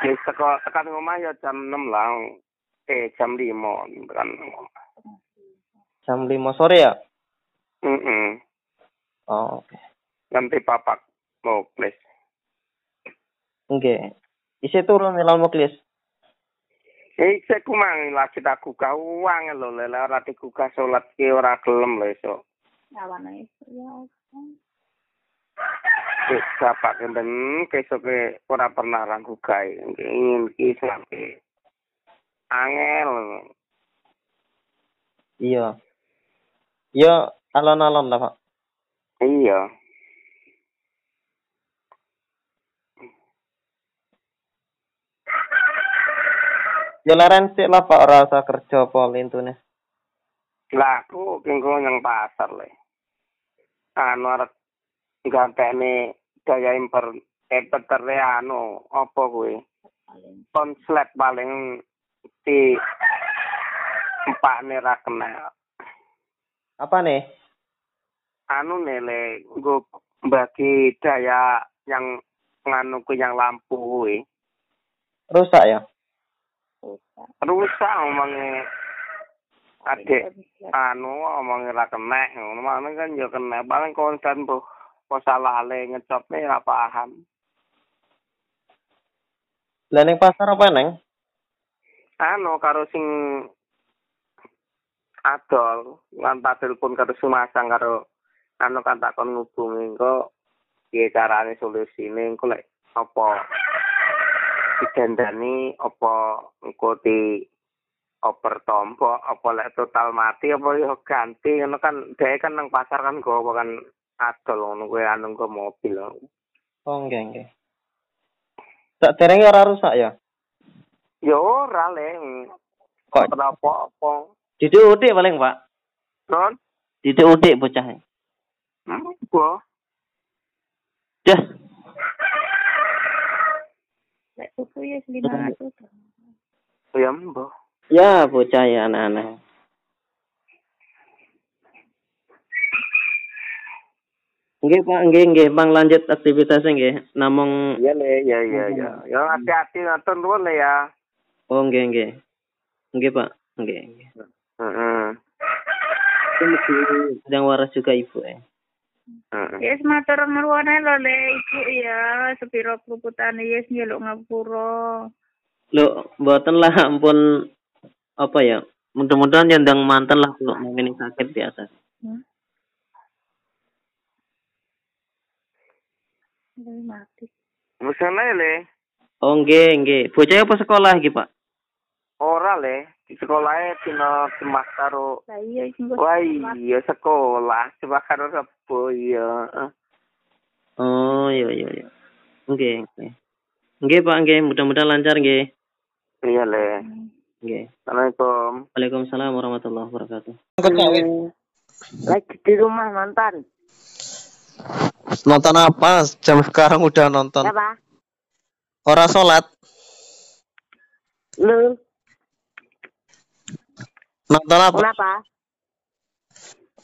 Wis teko tekan omah ya jam 6 lah. Eh jam 5 tekan omah. Jam 5 sore ya? Heeh. Oh, oke. Nanti papak muklis. Nggih. Isi turun ilal muklis. Eh saya kumang lagi tak gugah uang lho lele ora digugah salat ki ora gelem lho esuk. Awane ya. Eh bapak kenten kesoke ora pernah ra gugah. Ingin ki sampe angel. Iya. Ya alon-alon lah, Pak. Iya. Ya leren sik lah, Pak, ora usah kerja apa lintune. Lah aku kengko yang pasar le. Anu arep gantene daya imper eh petere anu apa kuwi? Konslet paling di empat ra kena. Apa nih? Anu nele nggo bagi daya yang nganu ku yang lampu kuwi. Rusak ya? Rusak omonge adik anu omonge ra kena ngono kan ya kena paling konsen bu kok salah le ngecopne ra paham. Lah ning pasar apa neng? anu karo sing adol ngantar telepon karo sumasang karo anu kan takon ngubungi kok piye carane solusine engko lek apa didandani apa engko di oper tompo apa lek total mati apa yo ganti ngono kan dhek kan nang pasar kan gowo kan adol ngono kuwi anu nggo mobil Oh, nggih, nggih. Tak derenge ora rusak ya? yo ora le Kok ora apa-apa didik udik paling, Pak. non Didik udik bocah. hmm, gua Dah. Lek tuku ya 500. ya mbah Ya, bocah ya aneh-aneh. Nggih, Pak, nggih, nggih, Bang lanjut aktivitasnya nggih. Namung Iya le, ya ya ya. Ya hati-hati ngatur nuwun le ya. Oh, nggih, nggih. Nggih, Pak. Nggih, nggih. Heeh. Sedang waras juga Ibu ya. Heeh. Yes, matur nuwun lho le ibu ya, sepiro peluputane yes nyeluk ngapura. Lo, mboten lah ampun apa ya? Mudah-mudahan nyandang mantan lah kalau mau ini sakit biasa. Hmm? Mati. Mesene le, Oh, nggih, nggih. Bocah apa sekolah iki, Pak? ora le. Di sekolahe dina Jumat karo Lah iya Wah iya sekolah, Jumat karo Rebo iya. Oh, iya iya iya. Nggih, nggih. Nggih, Pak, nggih. Mudah-mudahan lancar nggih. Iya le. Nggih. Assalamualaikum. Waalaikumsalam warahmatullahi wabarakatuh. Lagi di rumah nonton. Nonton apa? Jam sekarang udah nonton. Apa? Ora sholat. Lu Nonton apa? kenapa?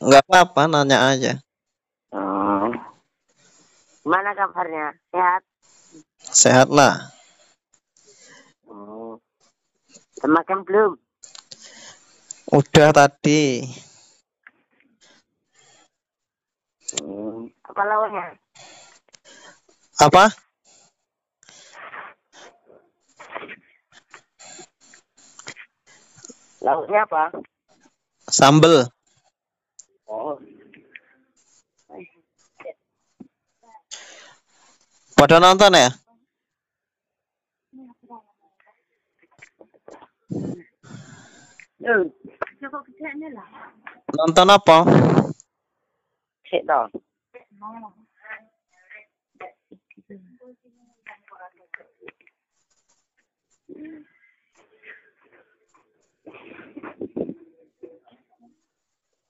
Enggak apa-apa, nanya aja. Oh. Gimana kabarnya? Sehat? Sehat lah. Oh. Makan belum? Udah tadi. Hmm. Apa lawannya? Apa? Lauknya apa? Sambel. Oh. Pada nonton ya? Nonton apa? Sik to.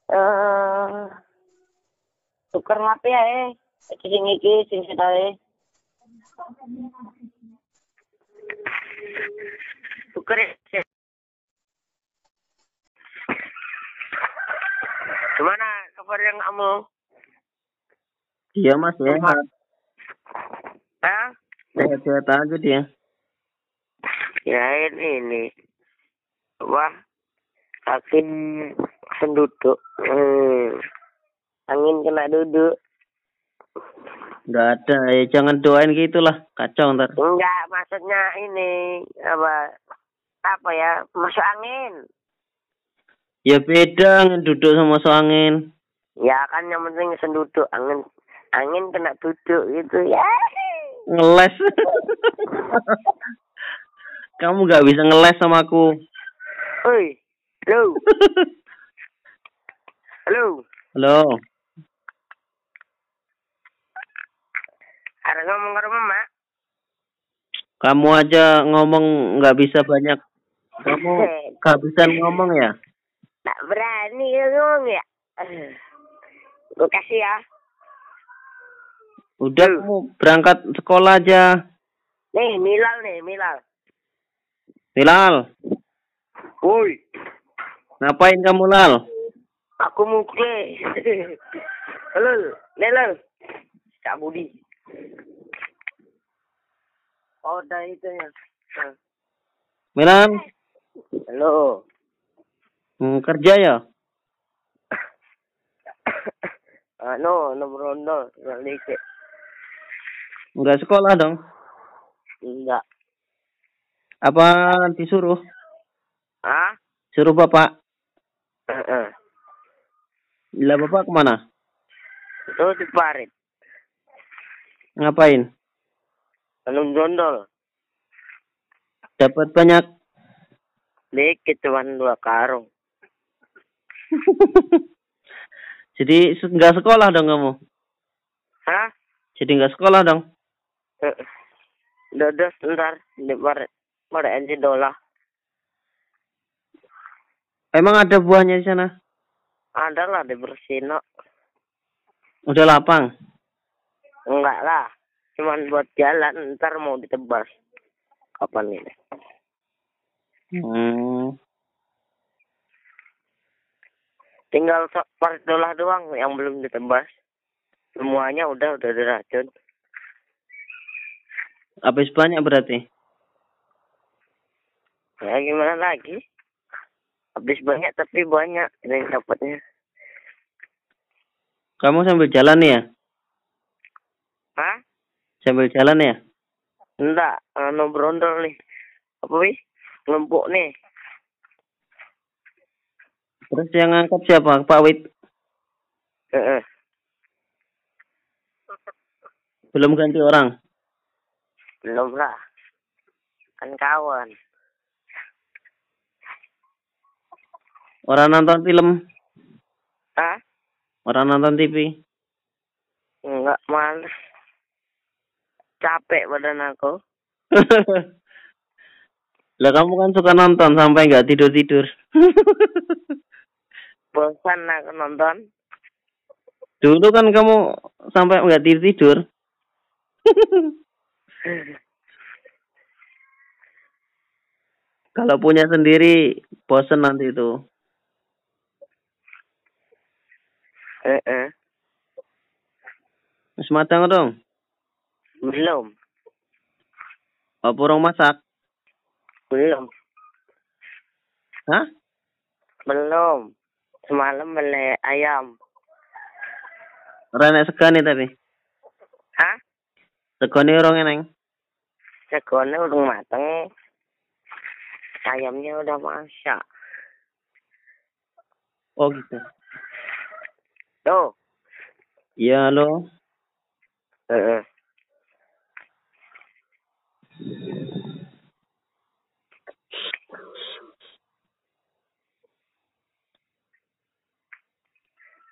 Eh, tuker ngapi ae. Iki sing iki sing setae. Tuker ya. Gimana kabar yang kamu? Iya mas sehat. Hah? Sehat-sehat aja dia. Kirain ini. Wah. Kaki senduduk. Hmm. Angin kena duduk. Nggak ada. Ya jangan doain gitulah. Kacau ntar. Enggak, maksudnya ini apa apa ya? Masuk angin. Ya beda angin duduk sama masuk angin. Ya kan yang penting senduduk angin angin kena duduk gitu ya. Ngeles. Kamu nggak bisa ngeles sama aku. Hoi. Halo. Halo. Halo. Ada ngomong ke rumah, Mak? Kamu aja ngomong nggak bisa banyak. Kamu kehabisan ngomong ya? Tak berani ngomong ya. Gue kasih ya. Udah kamu berangkat sekolah aja. Nih, Milal nih, Milal. Hilal, Woi, ngapain kamu Lal? aku mukle. Halo, Lelal. Kak Budi. Oh, udah itu ya. Milan, Halo. hmm, kerja ya? Ano, nomor rondo, balik. Nggak sekolah dong? Enggak. Apa disuruh? Ah? Suruh bapak. Heeh. Lah bapak ke mana? Itu di parit. Ngapain? Anong dondol. Dapat banyak. Dikit cuman dua karung. Jadi se- nggak sekolah dong kamu? Hah? Jadi nggak sekolah dong? Heeh. Dadah ntar di parit. Pada aja dola. Emang ada buahnya di sana? Ada lah di Bersino. Udah lapang. Enggak lah. Cuman buat jalan. Ntar mau ditebas. Kapan ini? Hmm. Tinggal dolah doang yang belum ditebas. Semuanya udah udah diracun. Habis banyak berarti. Ya gimana lagi? Habis banyak tapi banyak yang dapatnya. Kamu sambil jalan ya? Hah? Sambil jalan ya? Enggak, anu berondol nih. Apa wih? Ngempuk nih. Terus yang ngangkat siapa? Pak Wit? Heeh. Belum ganti orang? Belum lah. Kan kawan. Orang nonton film? Hah? Orang nonton TV? Enggak males. Capek badan aku. Lah kamu kan suka nonton sampai nggak tidur tidur. Bosan aku nonton. Dulu kan kamu sampai nggak tidur tidur. Kalau punya sendiri bosen nanti itu. Heeh. Mas matang dong. Belum. Apa orang masak? Belum. Hah? Belum. Semalam beli ayam. Enak segani tapi. Hah? Segani orang eneng. Segonnya udah mateng. Ayamnya udah masak. Oh gitu. Tuh. Iya halo. Heeh.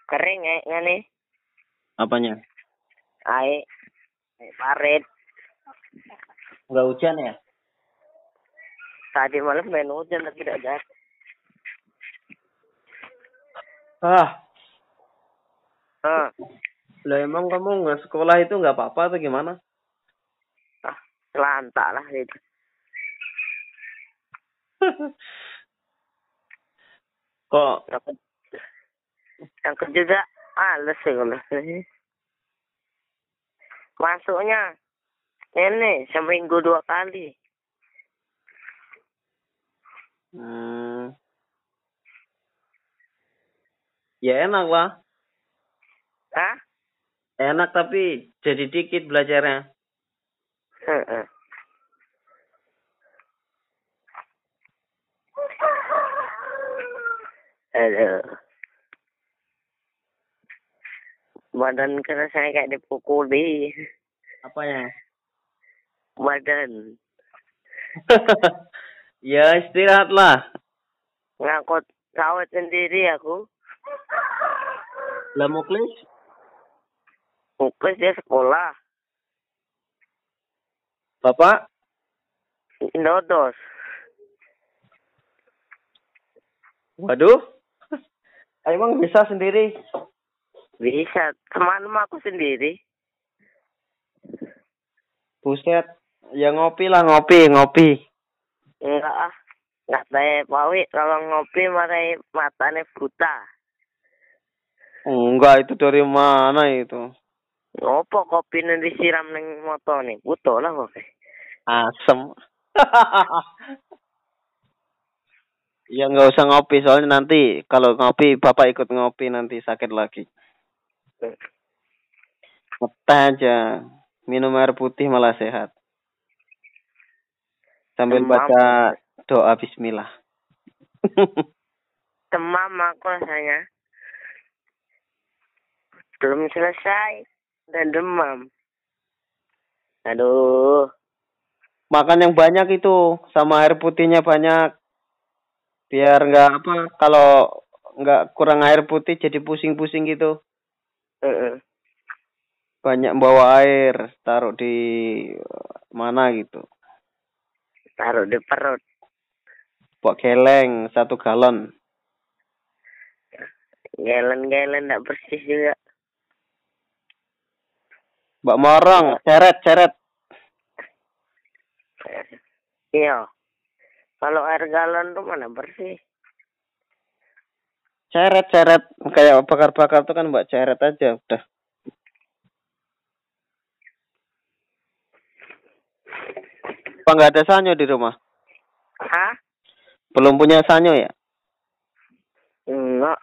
Kering ya, nggak nih? Apanya? Air parit. Nggak hujan ya? Tadi malam main hujan tapi tidak ada. Ah, Ah, lah emang kamu nggak sekolah itu nggak apa-apa atau gimana? ah, lantak lah itu. Kok Aku, aku juga males sih kalau Masuknya ini seminggu dua kali. Hmm. Ya enak lah. Hah? Enak tapi jadi dikit belajarnya. Heeh. Aduh. Badan kena saya kayak dipukuli. Apanya? Badan. ya istirahat lah. Ngangkut sawit sendiri aku. Lah muklis? Muklis dia sekolah. Bapak? Indodos. Waduh. Emang bisa sendiri? Bisa. Teman aku sendiri. Buset. Ya ngopi lah ngopi, ngopi. Enggak ah. Enggak saya pawi kalau ngopi marai matanya buta. Enggak, itu dari mana itu? Ngopo kopi nih disiram neng motor nih? Buta lah kok. Asem. ya nggak usah ngopi soalnya nanti kalau ngopi bapak ikut ngopi nanti sakit lagi. Teh aja, minum air putih malah sehat. Sambil Demam. baca doa Bismillah. Demam aku rasanya. Belum selesai. Dan demam. Aduh. Makan yang banyak itu sama air putihnya banyak. Biar nggak apa kalau nggak kurang air putih jadi pusing-pusing gitu. Heeh. Banyak bawa air, taruh di mana gitu. Taruh di perut. Buat geleng satu galon. Gelen-gelen enggak bersih juga. Mbak Morong, ceret, ceret. Iya. Kalau air galon tuh mana bersih? Ceret, ceret. Kayak bakar-bakar tuh kan mbak ceret aja, udah. Apa nggak ada sanyo di rumah? Hah? Belum punya sanyo ya? Enggak.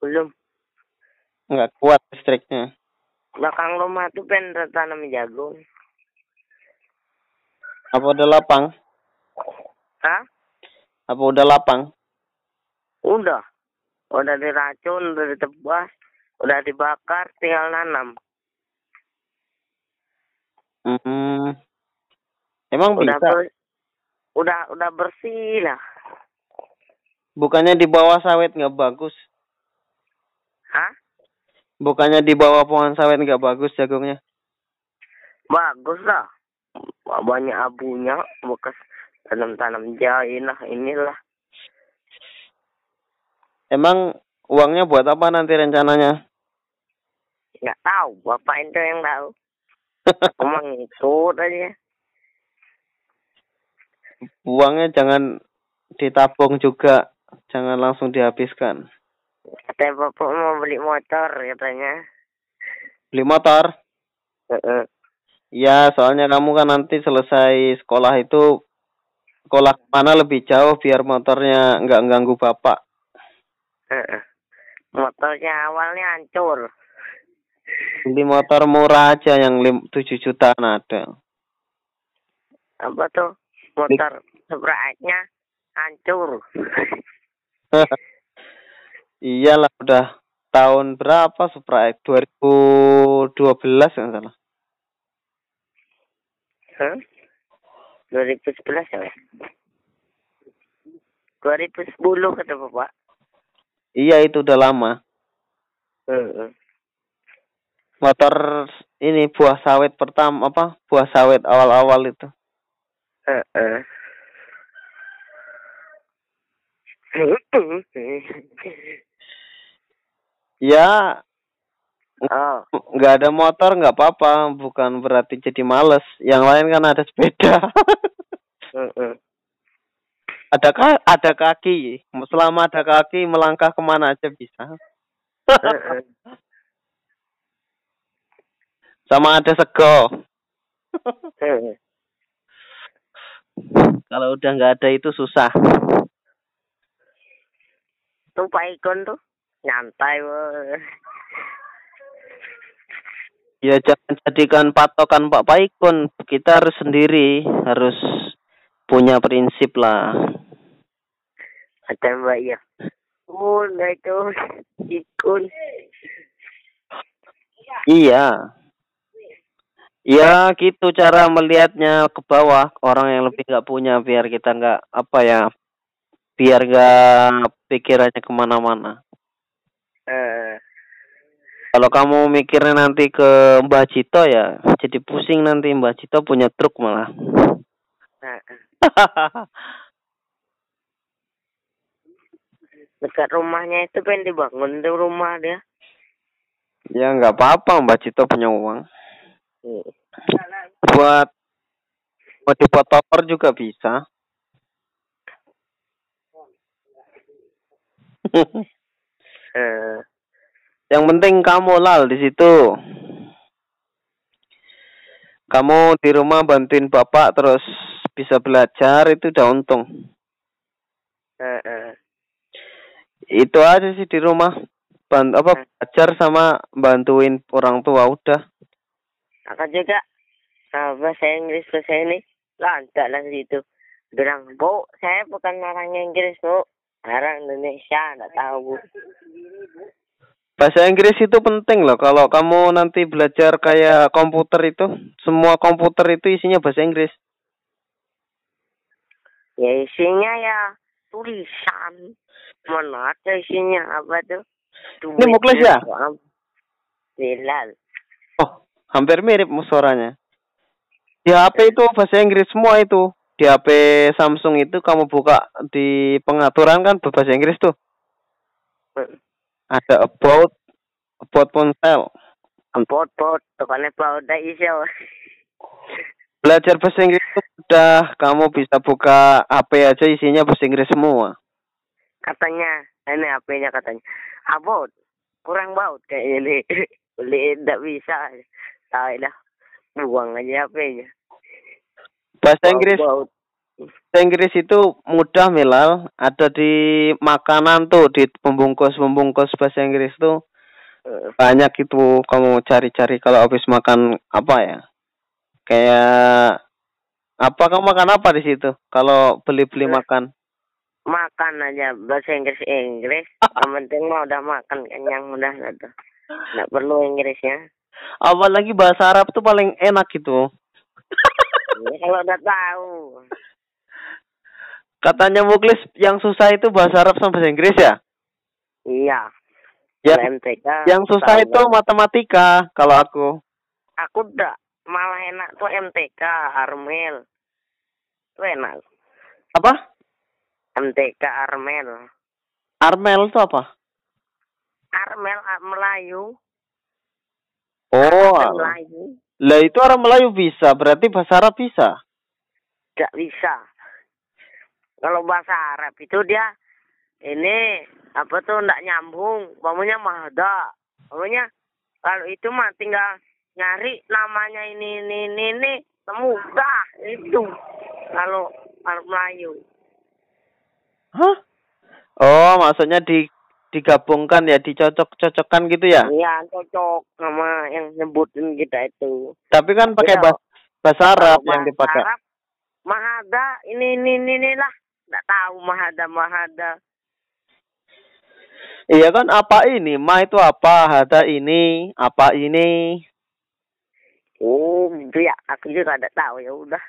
Belum. Nggak kuat listriknya. Belakang rumah tuh pengen tanam jagung. Apa udah lapang? Hah? Apa udah lapang? Udah. Udah diracun, udah ditebas, udah dibakar, tinggal nanam. Hmm. Emang Udah bisa? ber- udah udah bersih lah. Bukannya di bawah sawit nggak bagus? Hah? Bukannya di bawah pohon sawit nggak bagus jagungnya? Bagus lah. Banyak abunya, bekas tanam-tanam jahe lah, inilah. Emang uangnya buat apa nanti rencananya? Nggak tahu, bapak itu yang tahu. Emang ikut aja. Uangnya jangan ditabung juga, jangan langsung dihabiskan. Katanya bapak mau beli motor katanya. Beli motor? Ya, soalnya kamu kan nanti selesai sekolah itu sekolah mana lebih jauh biar motornya nggak ganggu bapak. Motornya awalnya hancur. Beli motor murah aja yang 7 jutaan ada. Apa tuh? Motor sprite-nya hancur. Iyalah udah tahun berapa Sprite? 2012 nggak salah. Hah? 2011 ya? 2010 kata bapak. Iya itu udah lama. Heeh. Motor ini buah sawit pertama apa? Buah sawit awal-awal itu. Heeh. Ya oh, nggak ada motor nggak apa-apa, bukan berarti jadi males. Yang lain kan ada sepeda. heeh. ada ka ada kaki. Selama ada kaki melangkah ke mana aja bisa. Heeh. Sama ada sego. Kalau udah nggak ada itu susah. tuh Pak Ikon tuh nyantai weh. Ya jangan jadikan patokan Pak Paikun. Kita harus sendiri, harus punya prinsip lah. Kata Mbak ya. Oh, itu Ikon. Iya. Ya gitu cara melihatnya ke bawah orang yang lebih nggak punya biar kita nggak apa ya biar nggak pikirannya ke mana-mana. Eh, Kalau kamu mikirnya nanti ke Mbah Cito ya jadi pusing nanti Mbah Cito punya truk malah. nah, dekat rumahnya itu pengen dibangun tuh rumah dia. ya nggak apa-apa Mbah Cito punya uang. Buat buat dibuat tower juga bisa. Eh, Yang penting kamu lal di situ. Kamu di rumah bantuin bapak terus bisa belajar itu udah untung. eh, eh. Itu aja sih di rumah. Ban apa belajar sama bantuin orang tua udah. Aku juga ah, bahasa Inggris bahasa ini lancar lah situ. Bilang, Bu, saya bukan orang Inggris, Bu. Orang Indonesia, enggak tahu, Bu. Bahasa Inggris itu penting loh kalau kamu nanti belajar kayak komputer itu, semua komputer itu isinya bahasa Inggris. Ya isinya ya tulisan. Mana ada isinya apa tuh? Ini Muklis ya? Bilal. Hampir mirip suaranya. Di HP itu bahasa Inggris semua itu. Di HP Samsung itu kamu buka di pengaturan kan bahasa Inggris tuh. Ada about, about ponsel. Pot-pot, tukangnya dah iso. Belajar bahasa Inggris itu udah kamu bisa buka HP aja isinya bahasa Inggris semua. Katanya, ini HP-nya katanya. Abot, kurang baut kayaknya ini. Beli enggak bisa. Tahu dah. Buang aja HP-nya. Bahasa Inggris bahasa Inggris itu mudah Milal, ada di makanan tuh di pembungkus-pembungkus bahasa Inggris tuh banyak itu kamu cari-cari kalau habis makan apa ya kayak apa kamu makan apa di situ kalau beli-beli makan makan aja bahasa Inggris Inggris. Yang penting mah udah makan kenyang udah ada. Nggak perlu Inggrisnya. Apalagi bahasa Arab tuh paling enak gitu Ya, kalau udah tahu. katanya Muklis yang susah itu bahasa Arab sama bahasa Inggris ya Iya. Ya, MTK. yang susah itu matematika kalau aku Aku udah malah enak tuh MTK Armel. Tuh enak. apa MTK Armel. Armel itu apa Armel Melayu. Oh Melayu. lah itu orang Melayu bisa berarti bahasa Arab bisa Gak bisa. Kalau bahasa Arab itu dia ini apa tuh ndak nyambung. Pokoknya mahda. Pokoknya kalau itu mah tinggal nyari namanya ini ini ini, ini mudah itu. Kalau Arab Melayu. Hah? Oh, maksudnya di digabungkan ya, dicocok-cocokkan gitu ya? Iya cocok sama yang nyebutin kita itu. Tapi kan pakai Iya. bahasa, bahasa Arab Kalau yang bahasa dipakai. Arab, mahada ini ini ini, ini lah. Nggak tahu mahada mahada. Iya kan apa ini? Ma itu apa? Hada ini, apa ini? Oh gitu ya. Aku juga nggak tahu ya udah.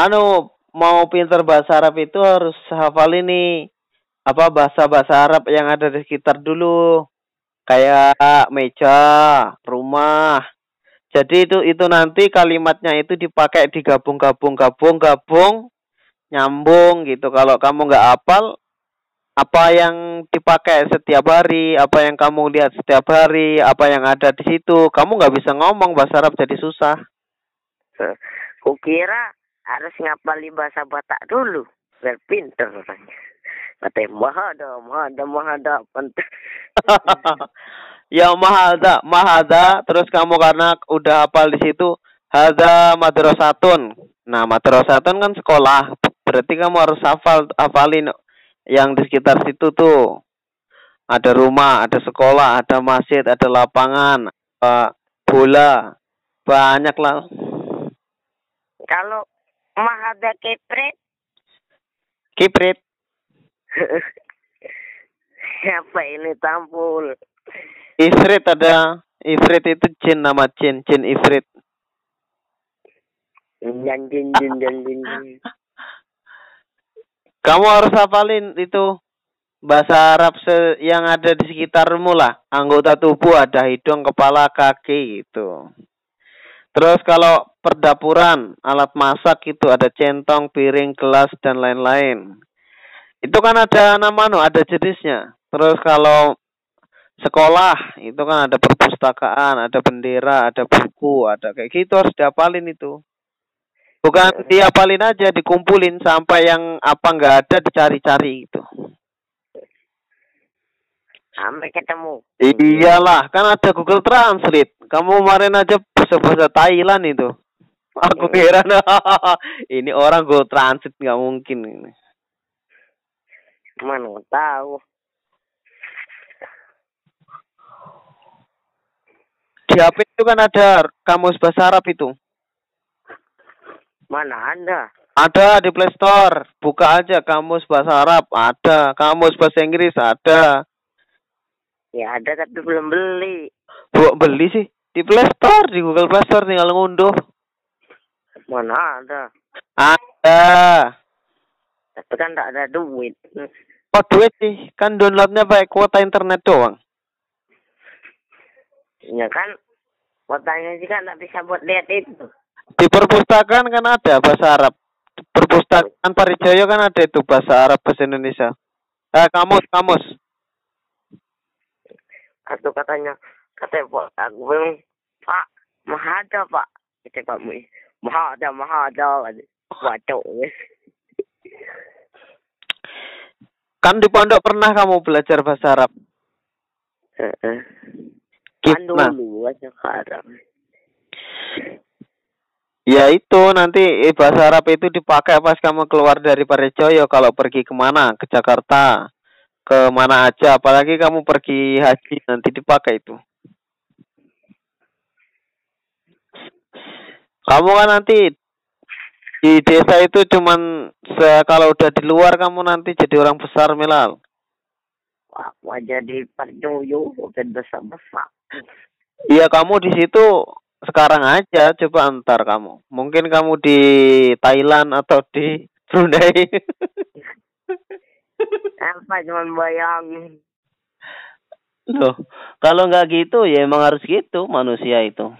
Anu, mau pinter bahasa Arab itu harus hafal ini. Apa bahasa-bahasa Arab yang ada di sekitar dulu. Kayak meja, rumah. Jadi itu itu nanti kalimatnya itu dipakai digabung-gabung gabung-gabung nyambung gitu. Kalau kamu nggak hafal apa yang dipakai setiap hari, apa yang kamu lihat setiap hari, apa yang ada di situ, kamu nggak bisa ngomong bahasa Arab jadi susah. Kukira harus ngapali bahasa Batak dulu. Biar pinter. Katanya mahada, mahada, mahada. Penting. ya mahada, mahada, terus kamu karena udah hafal di situ, hada madrasatun. Nah, madrasatun kan sekolah. Berarti kamu harus hafal hafalin yang di sekitar situ tuh. Ada rumah, ada sekolah, ada masjid, ada lapangan, uh, bola, banyak lah. Kalau mah ada kepret, Kiprit, apa ini tampul? Ifrit ada. Ifrit itu jin nama jin, jin Ifrit. Jin jin jan jin jin. Kamu harus hafalin itu bahasa Arab se yang ada di sekitarmu lah. Anggota tubuh ada hidung, kepala, kaki gitu. Terus kalau perdapuran, alat masak itu ada centong, piring, gelas dan lain-lain. Itu kan ada nama no, ada jenisnya. Terus kalau sekolah itu kan ada perpustakaan, ada bendera, ada buku, ada kayak gitu harus dihafalin itu. Bukan dihafalin aja, dikumpulin sampai yang apa nggak ada dicari-cari gitu. Sampai ketemu. Iyalah, kan ada Google Translate. Kamu kemarin aja bahasa-bahasa Thailand itu. Aku kira ini orang Google Translate nggak mungkin ini. Mana tahu. Di HP itu kan ada kamus bahasa Arab itu. Mana ada? Ada di Play Store. Buka aja kamus bahasa Arab, ada. Kamus bahasa Inggris ada. Ya ada tapi belum beli. Bu beli sih di Play Store, di Google Play Store tinggal ngunduh. Mana ada? Ada. Tapi kan tak ada duit. Oh duit sih, kan downloadnya pakai kuota internet doang. Ya kan, kotanya sih kan tak bisa buat lihat itu. Di perpustakaan kan ada bahasa Arab. Perpustakaan Parijoyo kan ada itu bahasa Arab bahasa Indonesia. Eh, kamus, kamus. Atau katanya, katanya Pak, aku bilang, Pak, mah ada Pak. Kata Pak Mui, mah ada, mah ada. Bacok. Kan di pondok pernah kamu belajar bahasa Arab. Heeh. Kan Gimana? dulu sekarang. Ya itu nanti eh, bahasa Arab itu dipakai pas kamu keluar dari Parijoyo kalau pergi ke mana ke Jakarta ke mana aja apalagi kamu pergi haji nanti dipakai itu. Kamu kan nanti di desa itu cuman se kalau udah di luar kamu nanti jadi orang besar Milal. Wah, mau jadi perjoyo, bukan besar-besar. Iya kamu di situ sekarang aja coba antar kamu. Mungkin kamu di Thailand atau di Brunei. Apa cuman bayangin. Loh, kalau nggak gitu ya emang harus gitu manusia itu.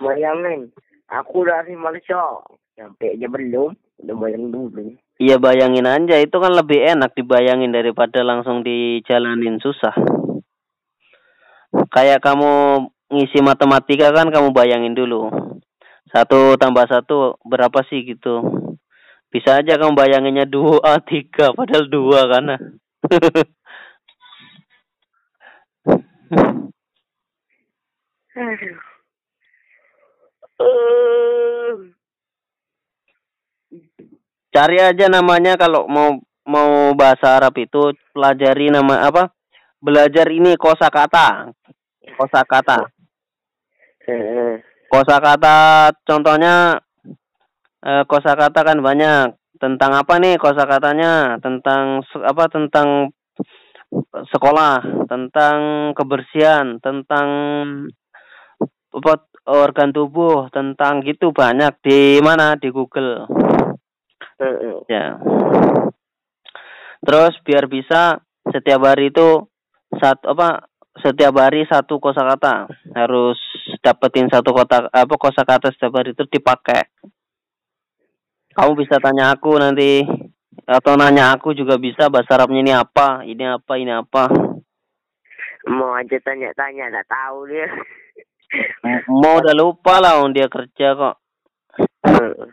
Bayangin, aku dari Malaysia. Sampai aja belum, udah bayang dulu. Iya bayangin aja itu kan lebih enak dibayangin daripada langsung dijalanin susah. Kayak kamu ngisi matematika kan kamu bayangin dulu. Satu tambah satu berapa sih gitu. Bisa aja kamu bayanginnya dua, tiga, padahal dua kan. Aduh. Eh, Cari aja namanya kalau mau mau bahasa Arab itu pelajari nama apa? Belajar ini kosakata. Kosakata. eh, Kosakata contohnya eh, kosakata kan banyak. Tentang apa nih kosakatanya? Tentang apa? Tentang sekolah, tentang kebersihan, tentang apa organ tubuh, tentang gitu banyak di mana di Google. eh, eh. Ya. Terus biar bisa setiap hari itu satu apa setiap hari satu kosakata harus dapetin satu kota apa kosakata setiap hari itu dipakai. Kamu bisa tanya aku nanti atau nanya aku juga bisa bahasa Arabnya ini apa, ini apa, ini apa. Mau aja tanya-tanya, nggak tahu dia. Mau udah lupa lah orang dia kerja kok. Eh,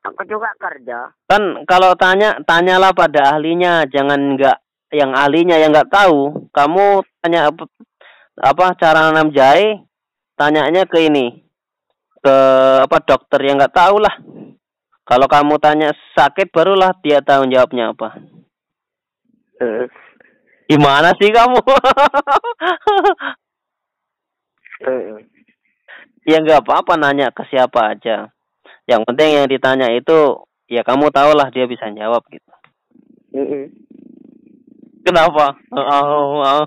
Aku juga kerja. Kan kalau tanya tanyalah pada ahlinya, jangan enggak yang ahlinya yang enggak tahu. Kamu tanya apa, apa cara nanam jahe, tanyanya ke ini. Ke apa dokter yang enggak tahu lah. Kalau kamu tanya sakit barulah dia tahu jawabnya apa. Eh, Gimana sih kamu? eh. ya nggak apa-apa nanya ke siapa aja. Yang penting yang ditanya itu ya kamu tahulah dia bisa jawab gitu. Kenapa? Oh, oh.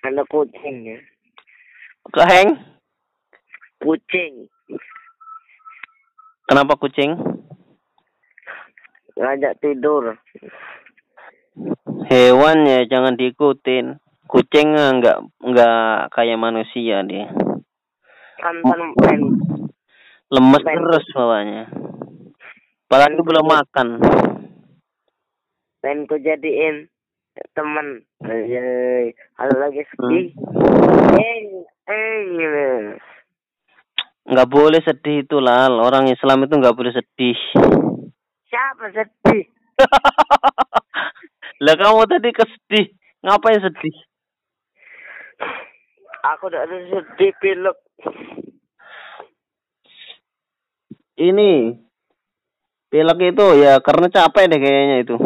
Ada kucing ya. Keheng? Kucing. Kenapa kucing? Ngajak tidur. Hewan ya jangan diikutin. Kucing eh, nggak nggak kayak manusia dia. Kan pen. Lemes terus bawahnya. Apalagi belum makan. Pengen ku jadiin teman. Anjay. Kalau lagi sedih. Eh, eh. Nggak boleh sedih itu lal. Orang Islam itu nggak boleh sedih. Siapa sedih? lah kamu tadi kesedih. Ngapain sedih? Aku udah ada sedih pilek. Ini pilek itu ya karena capek deh kayaknya itu.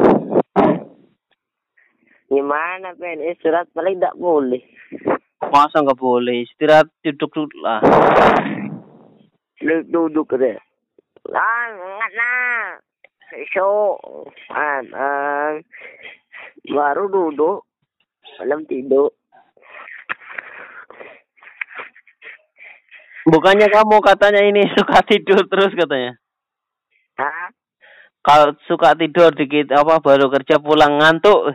Gimana pen? Istirahat paling tidak boleh. Masa nggak boleh istirahat duduk dulu lah. Duduk duduk deh. Ah, nggak nah. So, an, an. baru duduk, malam tidur. Bukannya kamu katanya ini suka tidur terus katanya. Hah? Kalau suka tidur dikit apa baru kerja pulang ngantuk.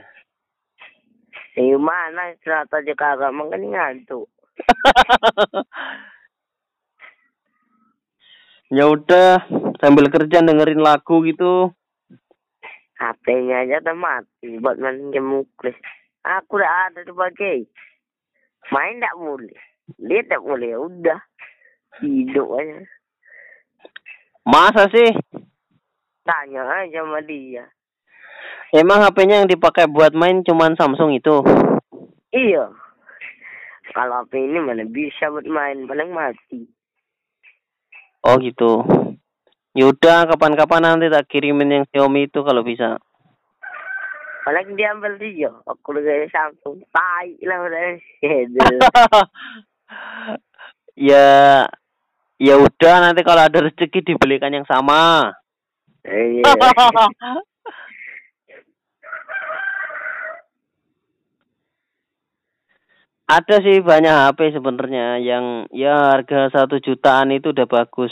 Gimana istirahat aja kagak, makanya ngantuk. ya udah sambil kerja dengerin lagu gitu. HP-nya aja udah mati buat main game muklis. Aku udah ada sebagai main tidak boleh, lihat tidak boleh, ya udah hidup aja. Masa sih? Tanya aja sama dia. Emang HP-nya yang dipakai buat main cuman Samsung itu? Iya. Kalau HP ini mana bisa buat main, paling mati. Oh gitu. Yaudah kapan-kapan nanti tak kirimin yang Xiaomi itu kalau bisa. Paling dia ambil dia, aku udah Samsung, tai lah udah. ya ya udah nanti kalau ada rezeki dibelikan yang sama. Iya. Ada sih banyak HP sebenarnya yang ya harga satu jutaan itu udah bagus.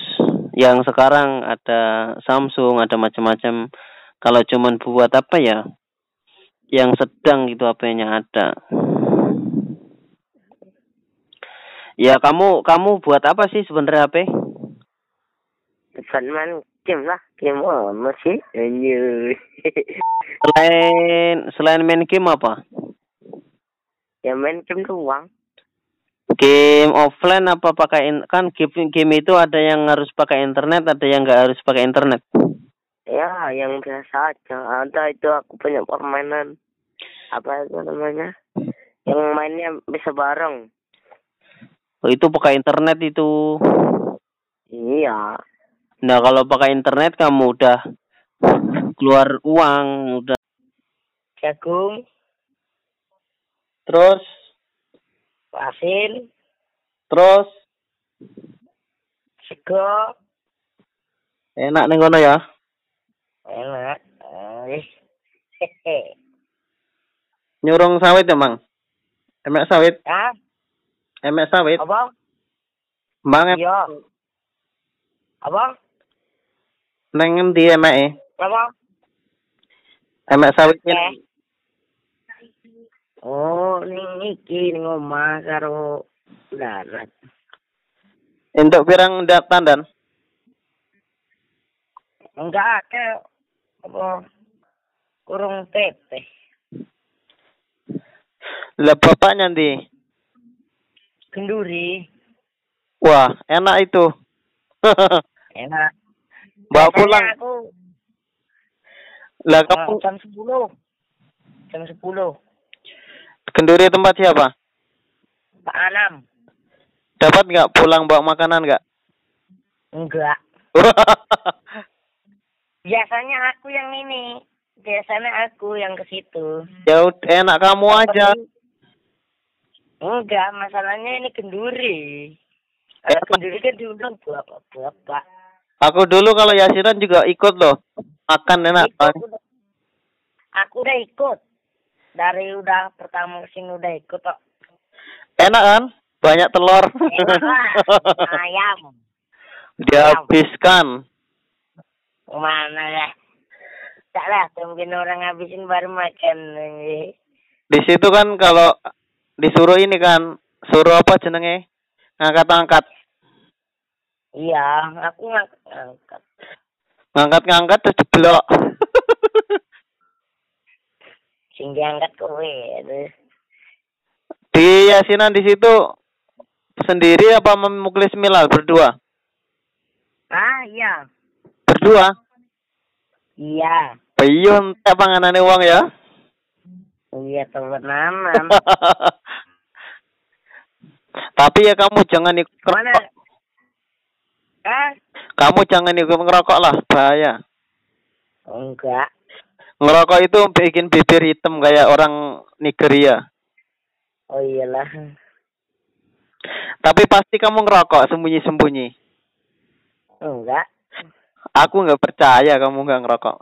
Yang sekarang ada Samsung, ada macam-macam. Kalau cuman buat apa ya? Yang sedang gitu HP-nya ada. Ya kamu kamu buat apa sih sebenarnya HP? Bukan main game lah, game apa sih? Selain selain main game apa? ya main game doang. Game offline apa pakai in- kan game game itu ada yang harus pakai internet, ada yang nggak harus pakai internet. Ya, yang biasa aja. Ada itu aku punya permainan. Apa itu namanya? Yang mainnya bisa bareng. Oh, itu pakai internet itu. Iya. Nah, kalau pakai internet kamu udah keluar uang, udah. Jagung, Terus, pasir, terus sego, enak nih kono ya. enak. Eh. Nyurung sawit ya, Mang. Emek sawit, Hah? Emek sawit. Apa? Mang em- Iya. Apa? neng endi emeke? Apa? Emek sawit Eh. Oh, ning iki ning omah karo darat. Entuk pirang ndak tandan? Enggak ke apa kurung teteh. Lah bapaknya ndi? Kenduri. Wah, enak itu. Enak. Bawa pulang. Aku Lah kamu jam 10. Jam 10. kenduri tempat siapa? Pak Anam. Dapat nggak pulang bawa makanan nggak? Enggak. Biasanya aku yang ini. Biasanya aku yang ke situ. ya enak kamu aja. Enggak, masalahnya ini kenduri. Eh, kenduri kan diundang bapak-bapak. Aku dulu kalau yasinan juga ikut loh. Makan enak. Ikut udah- Aku udah ikut. Dari udah pertama ke sini udah ikut kok. Enak kan? Banyak telur. Enak. Ayam. Dihabiskan. Mana ya? Tak lah, mungkin orang habisin baru makan. Di situ kan kalau disuruh ini kan, suruh apa jenenge? Ngangkat-ngangkat. Iya, aku ngangkat. Ngangkat-ngangkat terus jeblok. Sing diangkat kowe. Di yasinan di situ sendiri apa memuklis milal berdua? Ah, iya. Berdua. Iya. Piyun teh panganane wong ya. Iya, temenan. Tapi ya kamu jangan ikut ngerokok. Ah, Kamu jangan ikut ngerokok lah, bahaya. enggak. Ngerokok itu bikin bibir hitam kayak orang Nigeria. Oh iyalah. Tapi pasti kamu ngerokok sembunyi-sembunyi. Enggak. Aku nggak percaya kamu nggak ngerokok.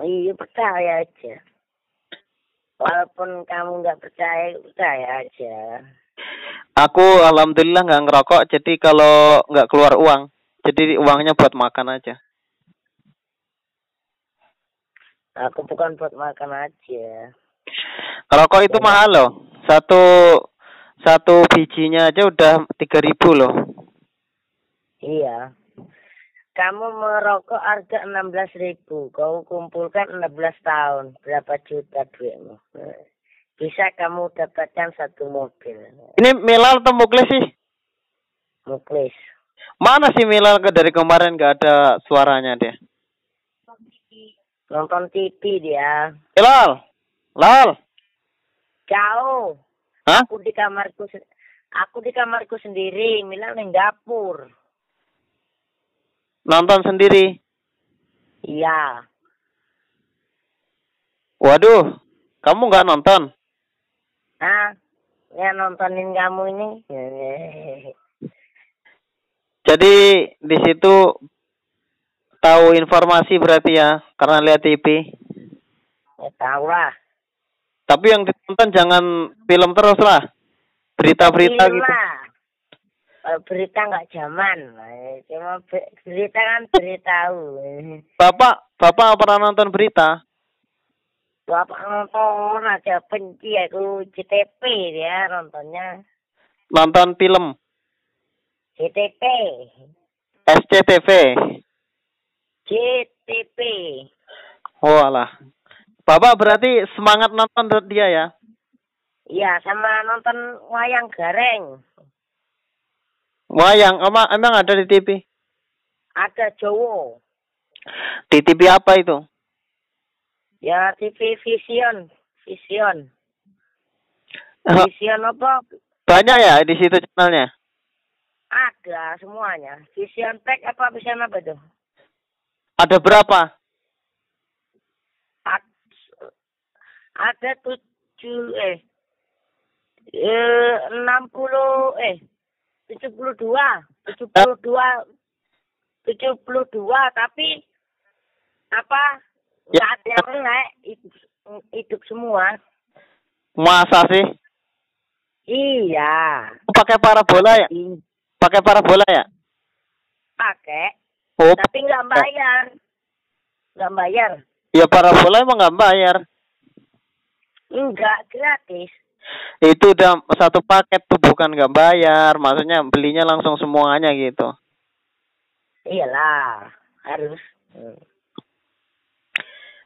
Oh iya, percaya aja. Walaupun kamu nggak percaya, percaya aja. Aku alhamdulillah nggak ngerokok, jadi kalau nggak keluar uang, jadi uangnya buat makan aja. Aku bukan buat makan aja. Rokok itu mahal loh. Satu satu bijinya aja udah tiga ribu loh. Iya. Kamu merokok harga enam belas ribu. Kau kumpulkan 16 tahun. Berapa juta duitmu? Bisa kamu dapatkan satu mobil. Ini Milal atau Muklis sih? Muklis. Mana sih Milal ke dari kemarin nggak ada suaranya dia? Nonton TV dia. Milal, Lal, Jauh. hah? Aku di kamarku aku di kamarku sendiri. Mila di dapur. Nonton sendiri. Iya. Waduh, kamu nggak nonton? Ah, ya nontonin kamu ini. Jadi di situ tahu informasi berarti ya karena lihat TV. Ya tahu lah. Tapi yang ditonton jangan film terus lah. Berita-berita gitu. lah. Berita nggak zaman. Cuma be- berita kan beritahu. Bapak, Bapak pernah nonton berita? Bapak nonton aja benci aku CTP dia nontonnya. Nonton film CTP. SCTV. CTP. Oh alah. Bapak berarti semangat nonton dia ya? Iya, sama nonton wayang gareng. Wayang, emang, emang ada di TV? Ada Jowo. Di TV apa itu? Ya TV Vision. Vision. Eh, Vision apa? Banyak ya di situ channelnya? Ada semuanya. Vision Tech apa Vision apa itu? Ada berapa? Ad- Ada tujuh eh eh enam puluh eh tujuh puluh dua tujuh puluh dua tujuh puluh dua tapi apa Ya. ada yang naik hidup, hidup semua Masa sih? iya Pakai parabola ya? Ih, Pakai parabola ya? pakai Oh, tapi nggak bayar nggak bayar ya parabola emang nggak bayar. enggak gratis Itu udah satu paket tuh bukan nggak bayar. Maksudnya belinya langsung semuanya gitu. iyalah harus Hmm.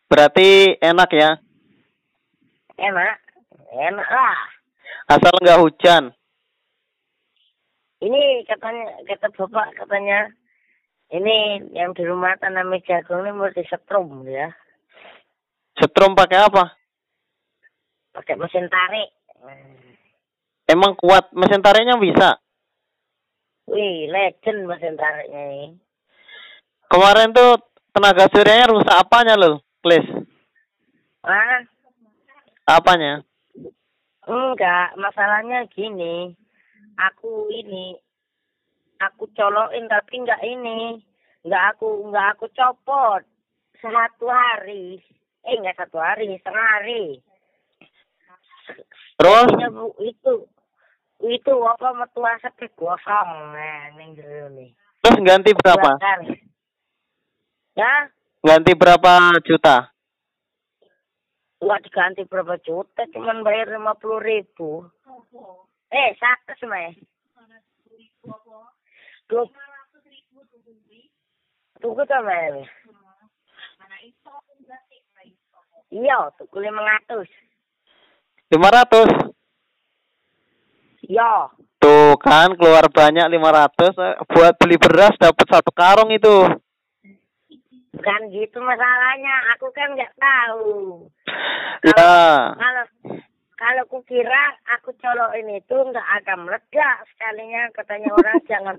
Berarti enak ya? enak enak lah Asal nggak hujan. ini katanya kata bapak katanya ini yang di rumah tanam jagung ini mau disetrum ya Setrum pakai apa? pakai mesin tarik Emang kuat mesin tariknya bisa? wih legend mesin tariknya ini kemarin tuh tenaga suryanya rusak apanya lo, Klis? Ah, Apanya? enggak, masalahnya gini. Aku ini aku colokin tapi enggak ini. Enggak aku enggak aku copot. Satu hari. Eh enggak satu hari, setengah hari. Terus Jadinya, Bu, itu itu apa metu asap gosong nah ning jero nih. terus ganti berapa? Ya, Ganti berapa juta? Gua diganti berapa juta, cuman bayar lima puluh ribu. Eh, satu semai. Dua. Tunggu sama Iya, tuku lima ratus. Lima ratus. Iya, Tuh kan keluar banyak 500 eh, buat beli beras dapat satu karung itu. Bukan gitu masalahnya. Aku kan nggak tahu. Ya. Kalau kalau ku kira aku colokin itu nggak akan meledak sekalinya katanya orang jangan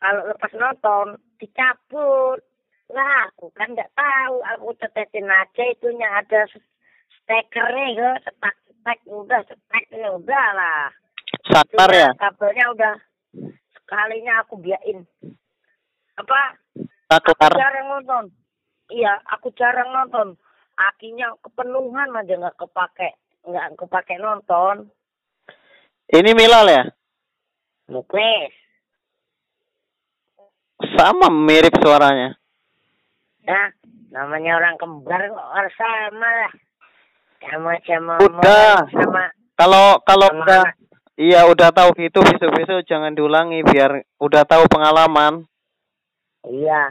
kalau lepas nonton dicabut lah aku kan nggak tahu aku tetesin aja itunya ada stekernya ya setak setak udah setaknya udah lah Satar ya. Kabelnya udah sekalinya aku biarin apa aku jarang nonton iya aku jarang nonton akinya kepenuhan aja nggak kepake nggak kepake nonton Ini Milal ya? Muklis Sama mirip suaranya. ya namanya orang kembar kok harus sama lah sama sama Udah. sama Kalau kalau udah anak. iya udah tahu gitu besok-besok jangan diulangi biar udah tahu pengalaman. iya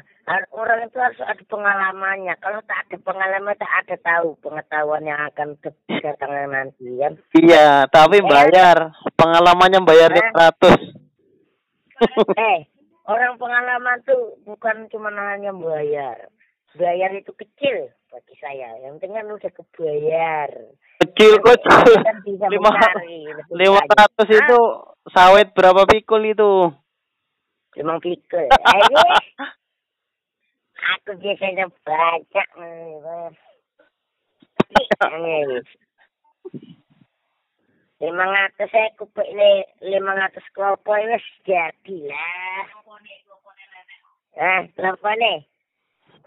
orang itu harus ada pengalamannya kalau tak ada pengalaman tak ada tahu pengetahuan yang akan datang nanti kan Iya, tapi Eh. bayar. Pengalamannya bayar Eh. 500. eh orang pengalaman tuh bukan cuma hanya bayar bayar itu kecil bagi saya yang penting kan udah kebayar Kecil kok. Kan Lima lima ratus Hah? itu sawit berapa pikul itu? Limang pikul. Eh, aku biasanya baca. Lima ratus saya kupik lima ratus klopo wis jadi lah. Ah, klopo nih.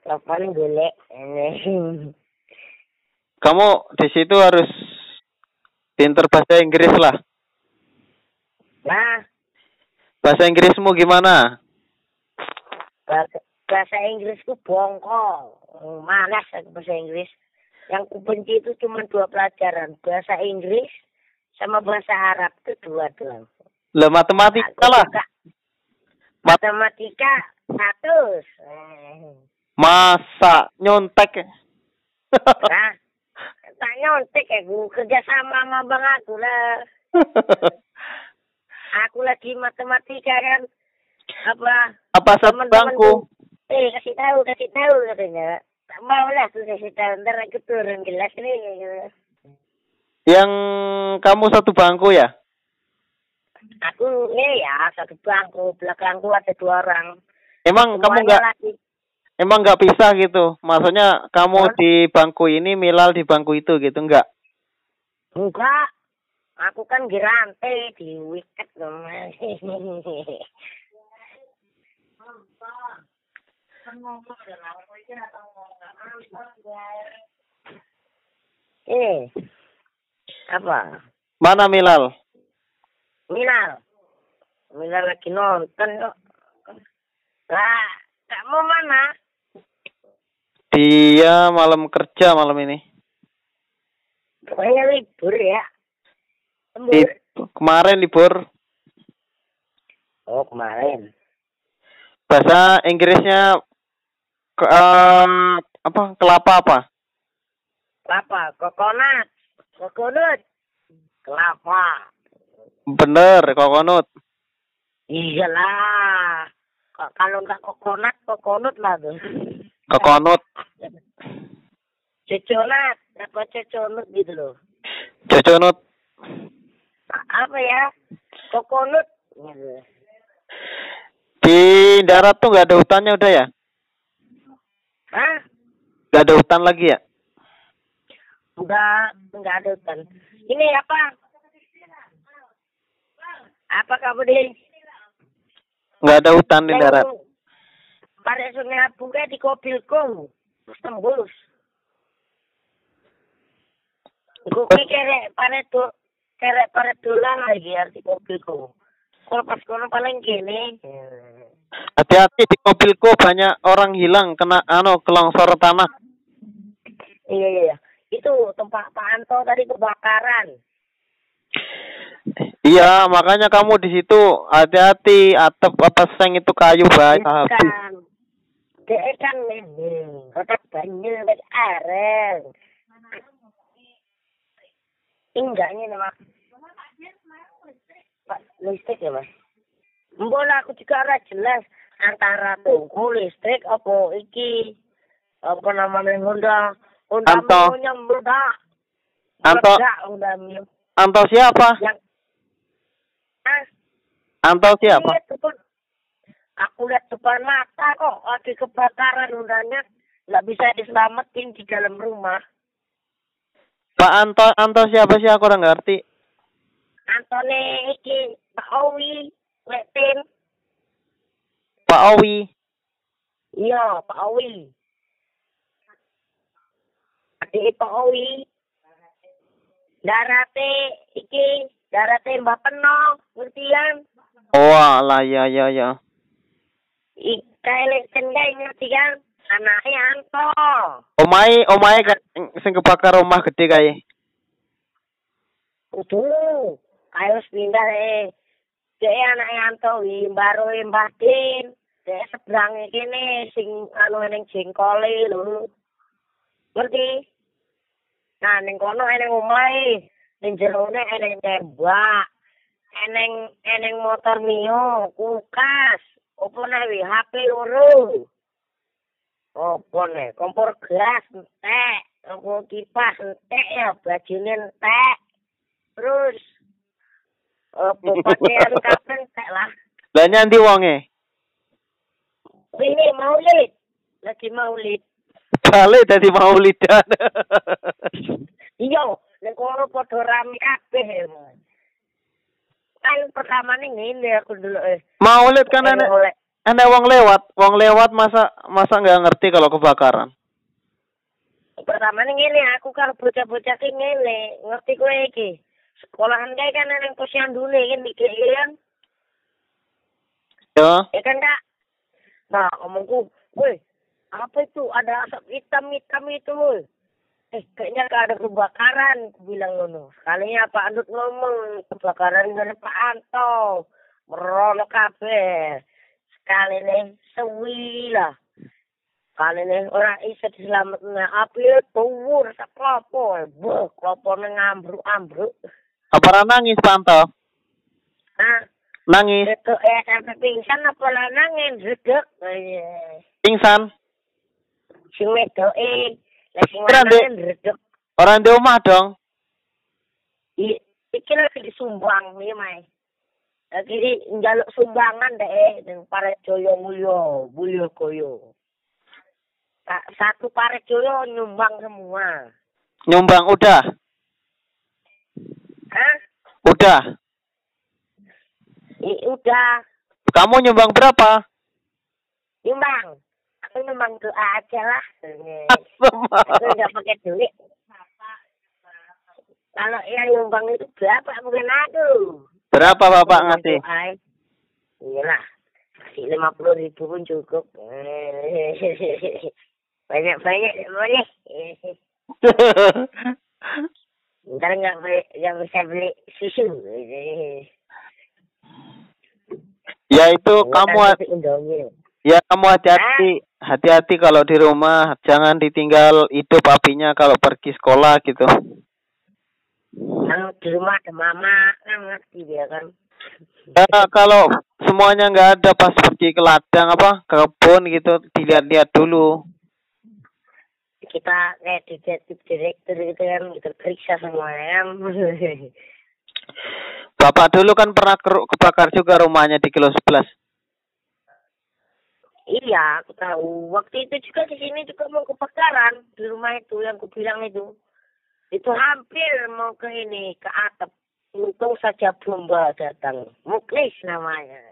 Klopo nih golek. Ini. Kamu di situ harus pinter bahasa Inggris lah. Nah, Bahasa Inggrismu gimana? bahasa, bahasa Inggrisku bongkol. Oh, Malas aku bahasa Inggris. Yang ku benci itu cuma dua pelajaran. Bahasa Inggris sama bahasa Arab itu dua doang. Lah matematika Aku lah. suka Matematika satu. Masa nyontek. Nah, tak nyontek ya gue kerja sama sama bang aku lah. Aku lagi matematika kan. Apa? Apa satu bangku? Eh kasih tahu, kasih tahu katanya. Tak mau lah tuh kasih tahu. Ntar aku turun kelas nih. gitu. Yang kamu satu bangku ya? Aku nih ya satu bangku. Belakangku ada dua orang. Emang kamu Semuanya nggak laki. emang nggak bisa gitu? Maksudnya kamu Hah? di bangku ini, Milal di bangku itu gitu enggak? Enggak. Aku kan gerantai di wicket dong. Eh, apa? Mana Milal? Milal. Milal lagi nonton kok. Lah, kamu mana? Dia malam kerja malam ini. Pokoknya libur ya. Di, Lembur. kemarin libur. Oh, kemarin. Bahasa Inggrisnya ke, em, apa? Kelapa apa? Kelapa, kokonat. Kokonut. Kelapa. Bener, kokonut. Iyalah. Kalau nggak kokonat, kokonut lah tuh. Kokonut. Coconat, apa coconut gitu loh. Coconut. Apa ya? Kokonut. Gitu. Di darat tuh nggak ada hutannya udah ya? Gak ada hutan lagi ya? Udah nggak ada hutan. Ini apa? Apa kamu di? Gak ada hutan di darat. Pada sungai Abuga di Kobilku. Terus tembus. Gue kere pada tuh kere pada tulang lagi arti Kobilku. Kalau pas kono paling gini. Hati-hati di mobilku banyak orang hilang kena anu kelongsor tanah. Iya iya. iya. Itu tempat Pak Anto tadi kebakaran. Iya, makanya kamu di situ hati-hati atap apa seng itu kayu baik habis. Kan. Dia kan ini. Kotak banyak dari aren. Enggaknya nih mas. Pak listrik ya mas. Bola aku juga ora jelas antara tunggu listrik apa iki apa namanya Honda Anto. meledak. Anto. Meledak. Anto siapa? yang ah Anto siapa? Aku lihat depan mata kok lagi kebakaran undangnya nggak bisa diselamatin di dalam rumah. Pak Anto Anto siapa sih aku udah ngerti. Antone iki Pak Owi Wetin. Pak Owi. Iya, Pak Owi. Adik Pak. Darate iki darate Mbak Peno, ngerti kan? Oh alah ya ya ya. Ika elektrik ngerti kan? Anaknya Anto. Omai omai sing kebakar rumah gede kae. Udah, ayo pindah eh. Dia anak Yanto wi baru Mbah Din. Dia seberang kene sing anu ning jengkole lho. Ngerti? Nah, ning kono eneng omahe. Ning jerone eneng tembak. Eneng eneng motor Mio, kulkas. Opo wi HP loro. Opo ne, kompor gas entek. Opo kipas entek ya, bajune entek. Terus opo pakaian kapan entek lah. Lah nyanti wonge. Ini maulid. Lagi maulid. Balik dadi maulidan. Iya, ning kono padha rame kabeh. Kan pertama ning ngene aku dulu eh. Maulid kan enek oleh enek wong lewat, wong lewat masa masa nggak ngerti kalau kebakaran. pertama ning ngene aku karo bocah-bocah ki ngene, ngerti kowe iki. Sekolahan kae kan ning posyandu kan iki kan. Ya. Ya kan kak? Nah, omongku, woi, apa itu? Ada asap hitam-hitam itu, woi. Eh, kayaknya gak ada kebakaran, aku bilang ngono. Sekalinya Pak Andut ngomong, kebakaran dari Pak Anto. Merono kabeh. Sekali nih, sewi lah. Kali nih, orang isa diselamatkan. Api tuwur, sak klopo. Buh, klopo ngambruk-ambruk. Apa ra nangis Panto? Nah, Nangis, itu eh sampai pingsan apa lanangin, redek. Eh, pingsan. Sing wedoke lah sing lanang ndredeg Orang di rumah dong. I- iki lagi disumbang iki mae lagi di njaluk sumbangan deh ning Paret Joyo Mulyo Mulyo Koyo Sa- satu Paret Joyo nyumbang semua Nyumbang udah. Hah? Udah. I, udah Kamu nyumbang berapa? nyumbang aku nyumbang doa aja lah aku nggak pakai duit kalau yang nyumbang itu berapa bukan aku berapa Bapak ngasih? Iya lah. Kasih lima puluh ribu pun cukup. Banyak-banyak boleh. Ntar nggak nggak bisa beli susu. ya itu kamu ya kamu hati-hati. Hati-hati kalau di rumah, jangan ditinggal hidup apinya kalau pergi sekolah gitu. Kan di rumah ada mama kan ngerti dia kan. Ya, kalau semuanya nggak ada pas pergi ke ladang apa ke kebun gitu dilihat-lihat dulu. Kita kayak detektif direktur gitu kan kita periksa semuanya. Bapak dulu kan pernah kebakar juga rumahnya di kilo 11. Iya, aku tahu. Waktu itu juga di sini juga mau kebakaran di rumah itu yang aku bilang itu. Itu hampir mau ke ini ke atap. Untung saja bomba datang. Muklis namanya.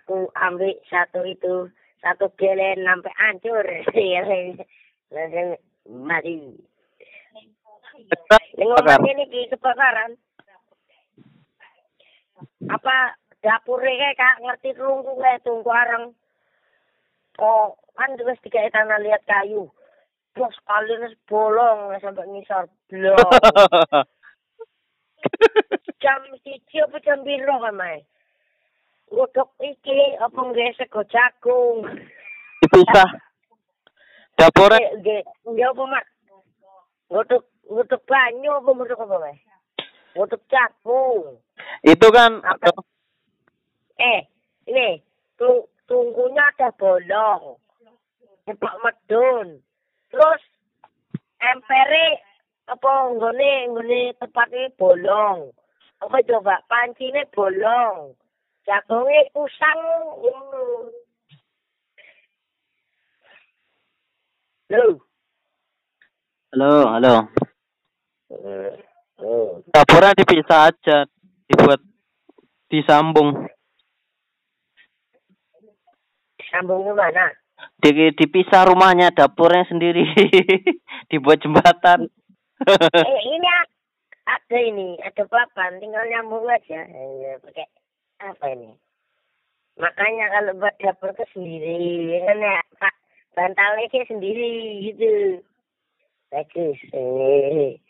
Aku ambil satu itu satu gelen sampai hancur. Langsung mati. Ngomong ini di kebakaran. Apa dapurnya kayak ngerti rungku kayak tunggu arang. Oh, kan terus tiga tanah lihat kayu. Bos kalian bolong sampai ngisor blok. jam siji apa jam biru kan, Mai? Godok iki apa nggak sego jagung. Dipisah. Dapurnya Nggak, nggak apa, Mak? Godok, godok banyu apa godok apa, Mai? Godok jagung. itu kan Apa? Eh, ini, tung, tunggunya ada bolong. Nebak medun. Terus, empere, apa, nggone, nggone tempatnya bolong. Apa coba, pancinya bolong. Jagungnya kusang. Loh. halo halo Eh, Oh. dapurnya dipisah aja dibuat disambung Sambung ke mana? di dipisah rumahnya dapurnya sendiri dibuat jembatan eh, ini ada ini, ada papan, tinggal nyambung aja. Eh, pakai apa ini? Makanya kalau buat dapur ke sendiri, kan ya, Pak, bantalnya kayak sendiri gitu. Bagus. Eh.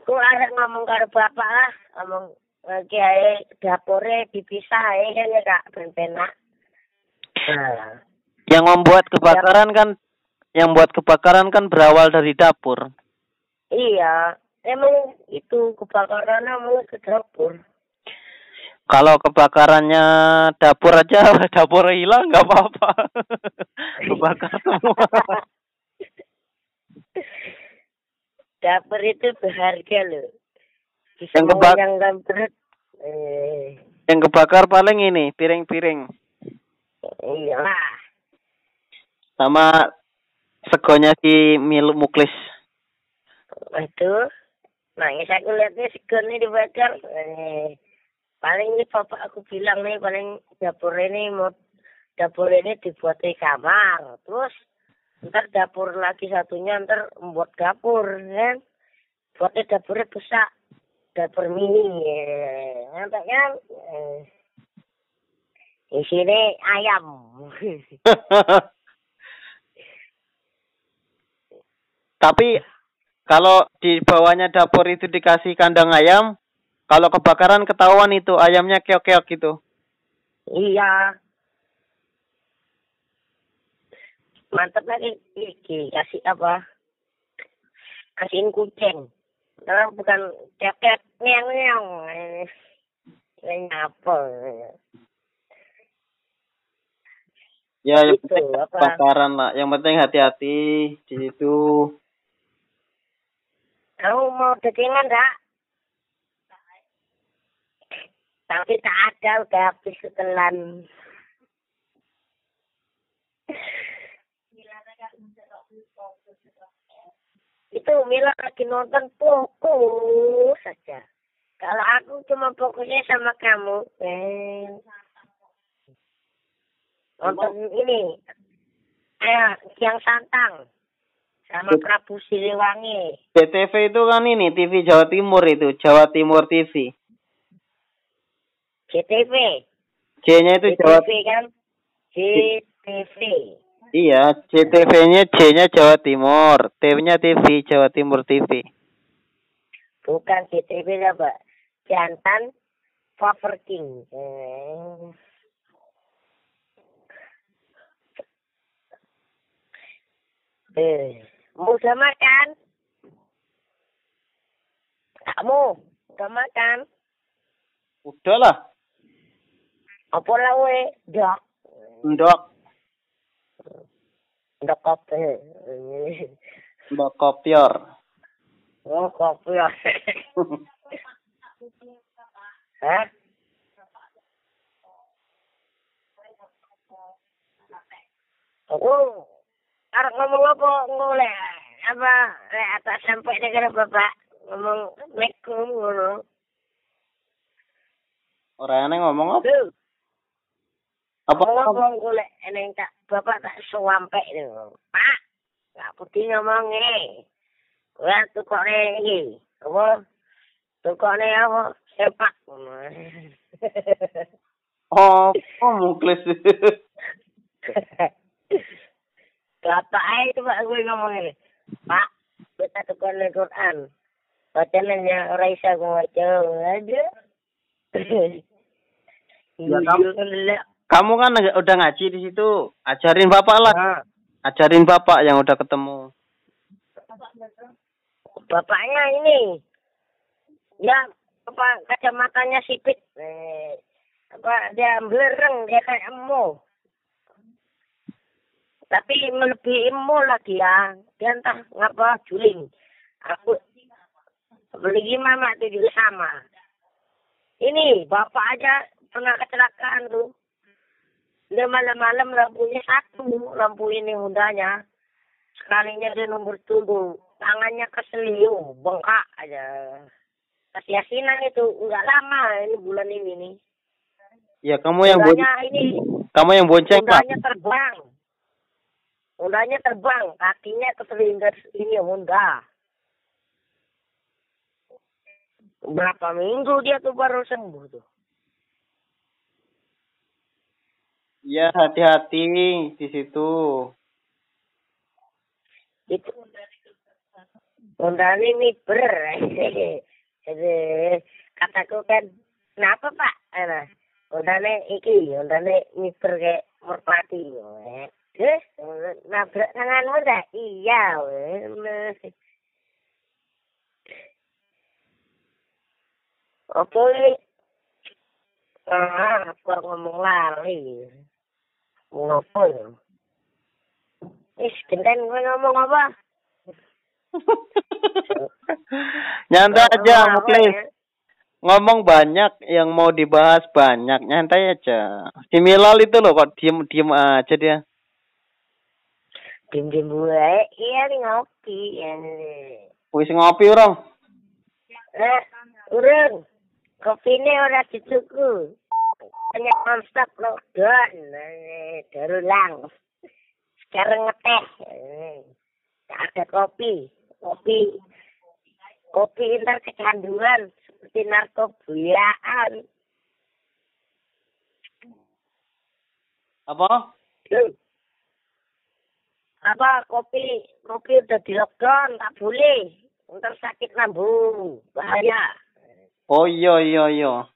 Aku ada ngomong ke bapak lah, ngomong lagi aja dapurnya dipisah aja kan ya kak, ben penak. Nah, yang membuat kebakaran kan yang buat kebakaran kan berawal dari dapur iya, emang itu kebakaran emang ke dapur. kalau kebakarannya dapur aja dapur hilang nggak apa-apa kebakar semua dapur itu berharga loh. Yang kebak- mengenyangkan perut. Eh, yang kebakar paling ini piring-piring iyalah. sama segonya si Mil Muklis Itu, nangis aku lihatnya segernya dibakar. Eh, paling ini bapak aku bilang nih, paling dapur ini mau dapur ini dibuat di kamar. Terus ntar dapur lagi satunya ntar membuat dapur kan. Buatnya dapurnya besar. Dapur mini. Eh, Nampak kan? Eh, di sini ayam. tapi kalau di bawahnya dapur itu dikasih kandang ayam kalau kebakaran ketahuan itu ayamnya keok-keok gitu Iya. Mantap lagi kasih apa? Kasihin kucing. Kalau bukan ceket nyeng nyeng. Ini apa? ya yang Itu, penting apa? kebakaran lah yang penting hati-hati di situ Kamu mau dagingan enggak? Tapi tak ada, udah habis setelan. Itu Mila lagi nonton fokus saja. Kalau aku cuma fokusnya sama kamu, eh, nonton ini, eh, yang santang sama Prabu Siliwangi. BTV itu kan ini TV Jawa Timur itu Jawa Timur TV JTV. J-nya itu Jawa JTV kan? JTV. Iya JTV-nya J-nya Jawa Timur T-nya TV Jawa Timur TV Bukan JTV lah, Pak. Jantan Power King. Eh. Eh, mau udah makan? Kamu udah makan? udah lah Apa lah we? Dok. ndok Dok kopi. ndok kopior Oh, kopi. Hah? Aku arep ngomong apa ngoleh apa lek atas sampai negara bapak ngomong meku ngono. Ora aneh ngomong apa? Apa ngomong golek eneng tak bapak tak suampe lho. Pak, gak putih ngomong ini. Gue tukoknya ini. Apa? Tukoknya apa? Sepak. Oh, apa muklis? Bapak aja coba gue ngomong ini. Pak, kita tukoknya Quran. Bacanannya Raisa gue ngomong aja. Ya, kamu. Kamu kan udah ngaji di situ. Ajarin bapak lah. Nah, Ajarin bapak yang udah ketemu. bapaknya ini. Ya apa kacamatanya sipit. Eh, apa dia belereng dia kayak emo. Tapi melebihi emo lagi ya. Dia entah ngapa juling. Aku beli mama itu juga sama. Ini bapak aja pernah kecelakaan tuh dia malam-malam lampunya satu lampu ini Hondanya sekalinya dia nomor tujuh. Tangannya keseliu bengkak aja. Kasih asinan itu nggak lama ini bulan ini nih. Ya kamu yang bon ini. kamu yang bonceng pak. Hondanya terbang. Hondanya terbang. Kakinya keselindas ini Honda berapa minggu dia tuh baru sembuh tuh Ya hati-hati di situ. itu Honda ini miber. Jadi kataku kan kenapa pak? Ana Honda iki Honda miber kayak merpati eh nabrak tanganmu dah? Iya weh. Oke, ah, aku ngomong lali. Ya? Ih, genten gue ngomong apa? Nyantai aja, muklis. ya? Ngomong banyak yang mau dibahas banyak, nyantai aja. Si Milal itu loh kok diem diem aja dia. Dim-dim gue, iya nih ngopi. Ya. Wis ngopi orang. Eh, urung. Kopi ini ora dituku. Banyak nonstop lockdown. Eh, Darulang. Sekarang ngeteh. Eh, tak ada kopi. Kopi. Kopi ntar kecanduan. Seperti narkobayaan. Apa? Loh. Apa kopi kopi udah di lockdown tak boleh ntar sakit lambung bahaya Oh iya iya iya.